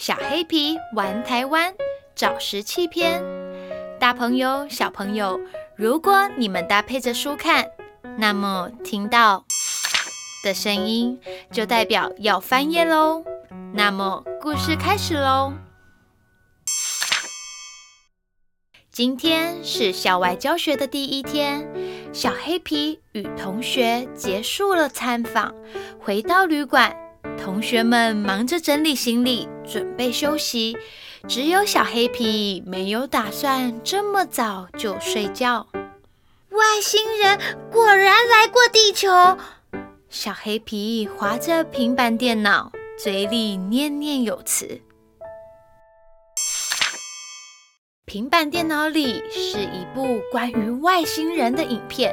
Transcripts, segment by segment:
小黑皮玩台湾找石器篇，大朋友小朋友，如果你们搭配着书看，那么听到的声音就代表要翻页喽。那么故事开始喽。今天是校外教学的第一天，小黑皮与同学结束了参访，回到旅馆。同学们忙着整理行李，准备休息。只有小黑皮没有打算这么早就睡觉。外星人果然来过地球。小黑皮划着平板电脑，嘴里念念有词。平板电脑里是一部关于外星人的影片，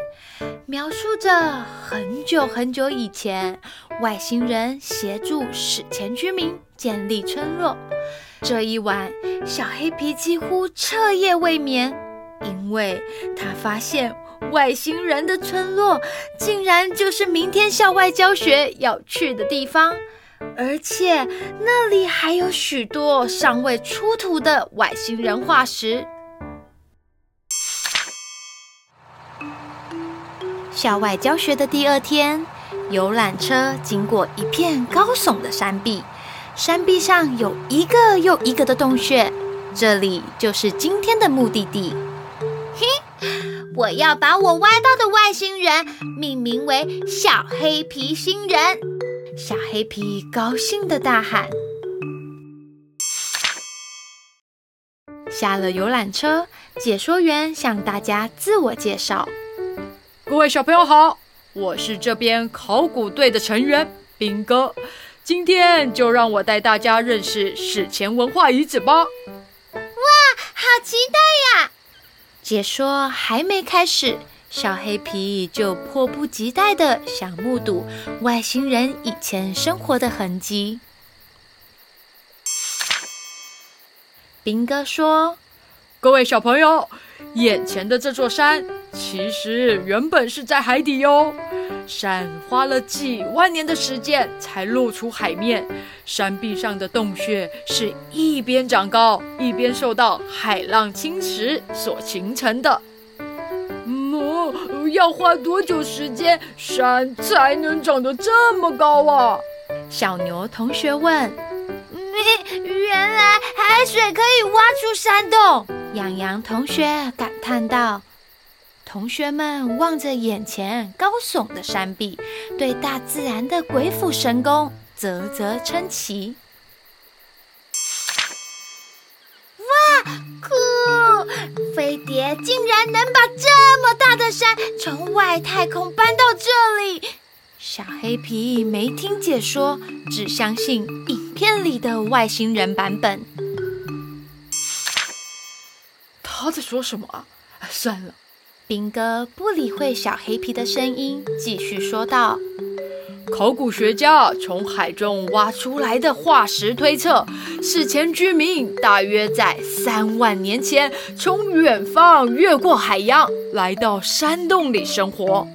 描述着很久很久以前，外星人协助史前居民建立村落。这一晚，小黑皮几乎彻夜未眠，因为他发现外星人的村落竟然就是明天校外教学要去的地方。而且那里还有许多尚未出土的外星人化石。校外教学的第二天，游览车经过一片高耸的山壁，山壁上有一个又一个的洞穴，这里就是今天的目的地。嘿，我要把我挖到的外星人命名为小黑皮星人。小黑皮高兴地大喊：“下了游览车，解说员向大家自我介绍。各位小朋友好，我是这边考古队的成员兵哥，今天就让我带大家认识史前文化遗址吧。”哇，好期待呀！解说还没开始。小黑皮就迫不及待的想目睹外星人以前生活的痕迹。兵哥说：“各位小朋友，眼前的这座山其实原本是在海底哟。山花了几万年的时间才露出海面，山壁上的洞穴是一边长高，一边受到海浪侵蚀所形成的。”要花多久时间，山才能长得这么高啊？小牛同学问。原来海水可以挖出山洞。洋洋同学感叹道。同学们望着眼前高耸的山壁，对大自然的鬼斧神工啧啧称奇。哇，酷飞碟竟然能把这么大的山从外太空搬到这里！小黑皮没听解说，只相信影片里的外星人版本。他在说什么啊？算了，兵哥不理会小黑皮的声音，继续说道。考古学家从海中挖出来的化石推测，史前居民大约在三万年前从远方越过海洋，来到山洞里生活。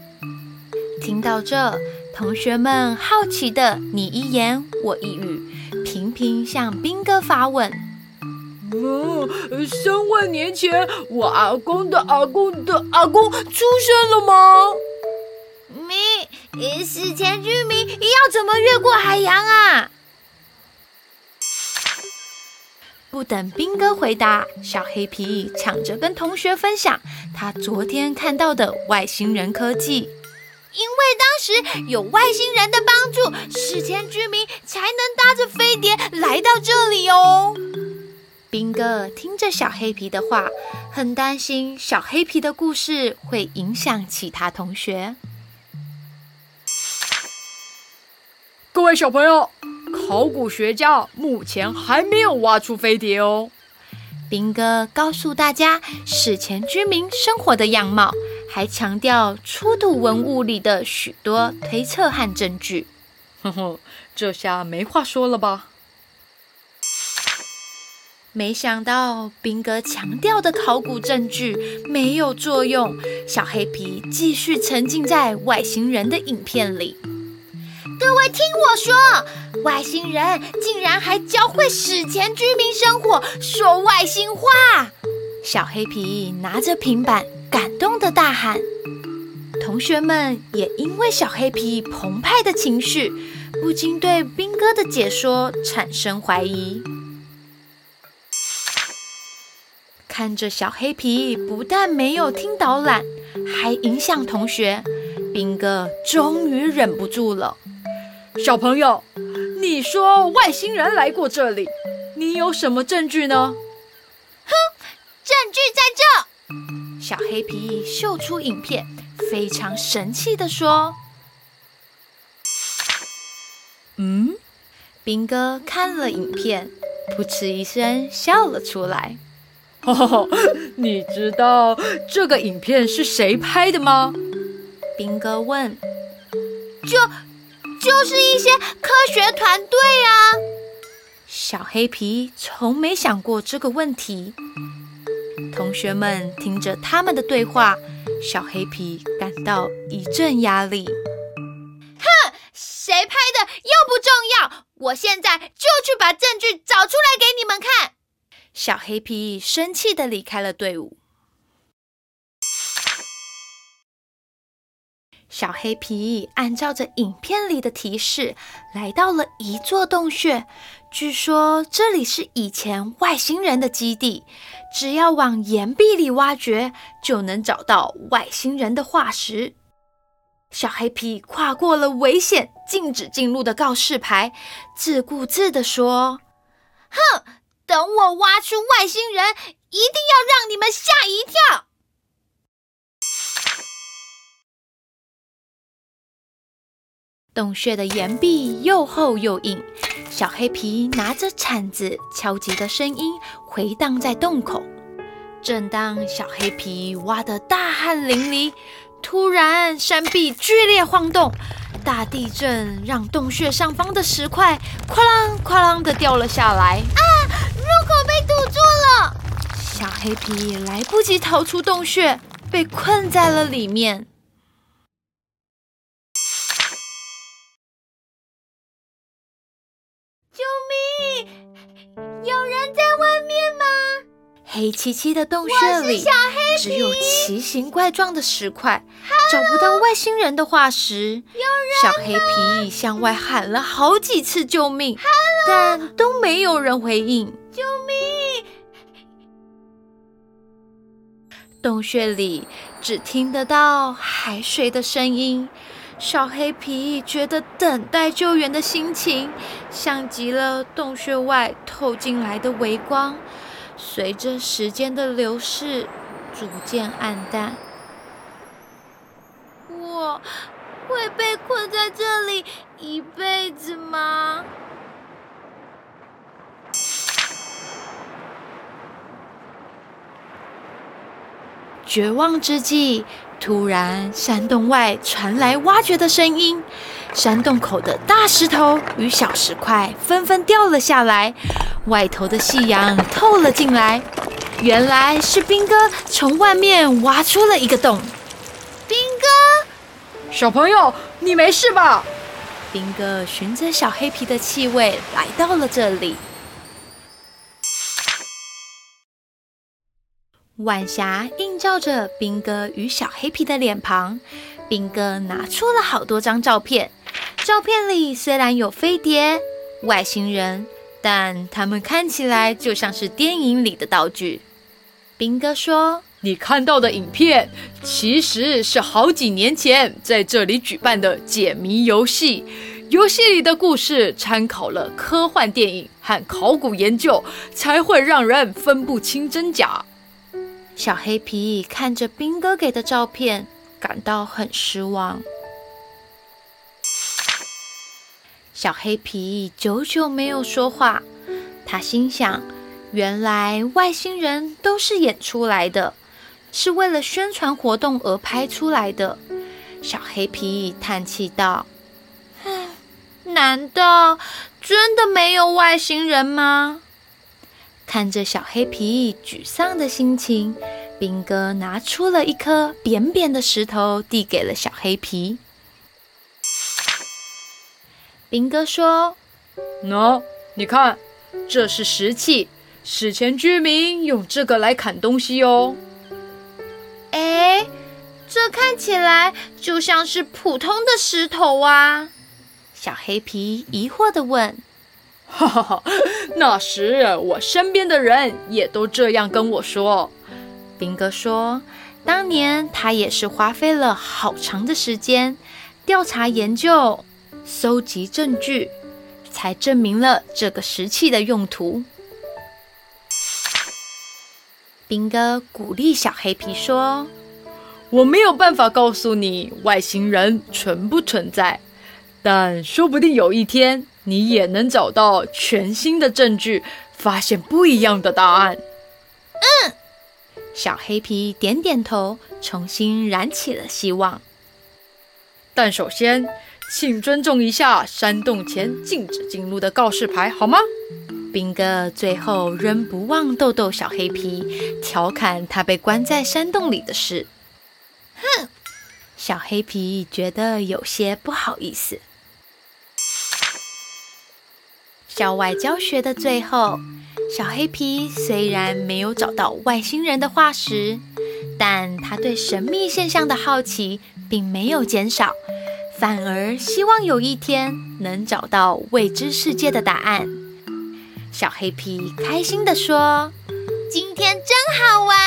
听到这，同学们好奇的你一言我一语，频频向兵哥发问：“嗯，三万年前，我阿公的阿公的阿公出生了吗？”史前居民要怎么越过海洋啊？不等兵哥回答，小黑皮抢着跟同学分享他昨天看到的外星人科技。因为当时有外星人的帮助，史前居民才能搭着飞碟来到这里哦。兵哥听着小黑皮的话，很担心小黑皮的故事会影响其他同学。各位小朋友，考古学家目前还没有挖出飞碟哦。兵哥告诉大家史前居民生活的样貌，还强调出土文物里的许多推测和证据。呵呵，这下没话说了吧？没想到兵哥强调的考古证据没有作用，小黑皮继续沉浸在外星人的影片里。各位听我说，外星人竟然还教会史前居民生活，说外星话。小黑皮拿着平板，感动地大喊。同学们也因为小黑皮澎湃的情绪，不禁对兵哥的解说产生怀疑。看着小黑皮不但没有听导览，还影响同学，兵哥终于忍不住了。小朋友，你说外星人来过这里，你有什么证据呢？哼，证据在这。小黑皮秀出影片。非常神气地说：“嗯。”兵哥看了影片，噗嗤一声笑了出来。哈哈，你知道这个影片是谁拍的吗？兵哥问。就就是一些科学团队啊。小黑皮从没想过这个问题。同学们听着他们的对话。小黑皮感到一阵压力。哼，谁拍的又不重要，我现在就去把证据找出来给你们看。小黑皮生气地离开了队伍。小黑皮按照着影片里的提示，来到了一座洞穴。据说这里是以前外星人的基地，只要往岩壁里挖掘，就能找到外星人的化石。小黑皮跨过了危险、禁止进入的告示牌，自顾自地说：“哼，等我挖出外星人，一定要让你们吓一跳。”洞穴的岩壁又厚又硬，小黑皮拿着铲子敲击的声音回荡在洞口。正当小黑皮挖得大汗淋漓，突然山壁剧烈晃动，大地震让洞穴上方的石块哐啷哐啷的掉了下来。啊！小黑皮来不及逃出洞穴，被困在了里面。救命！有人在外面吗黑漆漆的洞穴里，只有奇形怪状的石块，找不到外星人的化石。小黑皮向外喊了好几次救命，但都没有人回应。救命！洞穴里只听得到海水的声音。小黑皮觉得等待救援的心情，像极了洞穴外透进来的微光。随着时间的流逝，逐渐暗淡。我会被困在这里一辈子吗？绝望之际，突然山洞外传来挖掘的声音，山洞口的大石头与小石块纷纷掉了下来。外头的夕阳透了进来，原来是兵哥从外面挖出了一个洞。兵哥，小朋友，你没事吧？兵哥循着小黑皮的气味来到了这里。晚霞映照着兵哥与小黑皮的脸庞，兵哥拿出了好多张照片。照片里虽然有飞碟、外星人。但他们看起来就像是电影里的道具。兵哥说：“你看到的影片其实是好几年前在这里举办的解谜游戏，游戏里的故事参考了科幻电影和考古研究，才会让人分不清真假。”小黑皮看着兵哥给的照片，感到很失望。小黑皮久久没有说话，他心想：原来外星人都是演出来的，是为了宣传活动而拍出来的。小黑皮叹气道：“，难道真的没有外星人吗？”看着小黑皮沮丧的心情，兵哥拿出了一颗扁扁的石头，递给了小黑皮。兵哥说：“喏，你看，这是石器，史前居民用这个来砍东西哦。”哎，这看起来就像是普通的石头啊！小黑皮疑惑的问。哈哈哈，那时我身边的人也都这样跟我说。宾哥说，当年他也是花费了好长的时间调查研究。搜集证据，才证明了这个石器的用途。宾哥鼓励小黑皮说：“我没有办法告诉你外星人存不存在，但说不定有一天你也能找到全新的证据，发现不一样的答案。”嗯，小黑皮点点头，重新燃起了希望。但首先，请尊重一下山洞前禁止进入的告示牌，好吗？兵哥最后仍不忘逗逗小黑皮，调侃他被关在山洞里的事。哼，小黑皮觉得有些不好意思。校外教学的最后，小黑皮虽然没有找到外星人的化石，但他对神秘现象的好奇并没有减少。反而希望有一天能找到未知世界的答案。小黑皮开心地说：“今天真好玩。”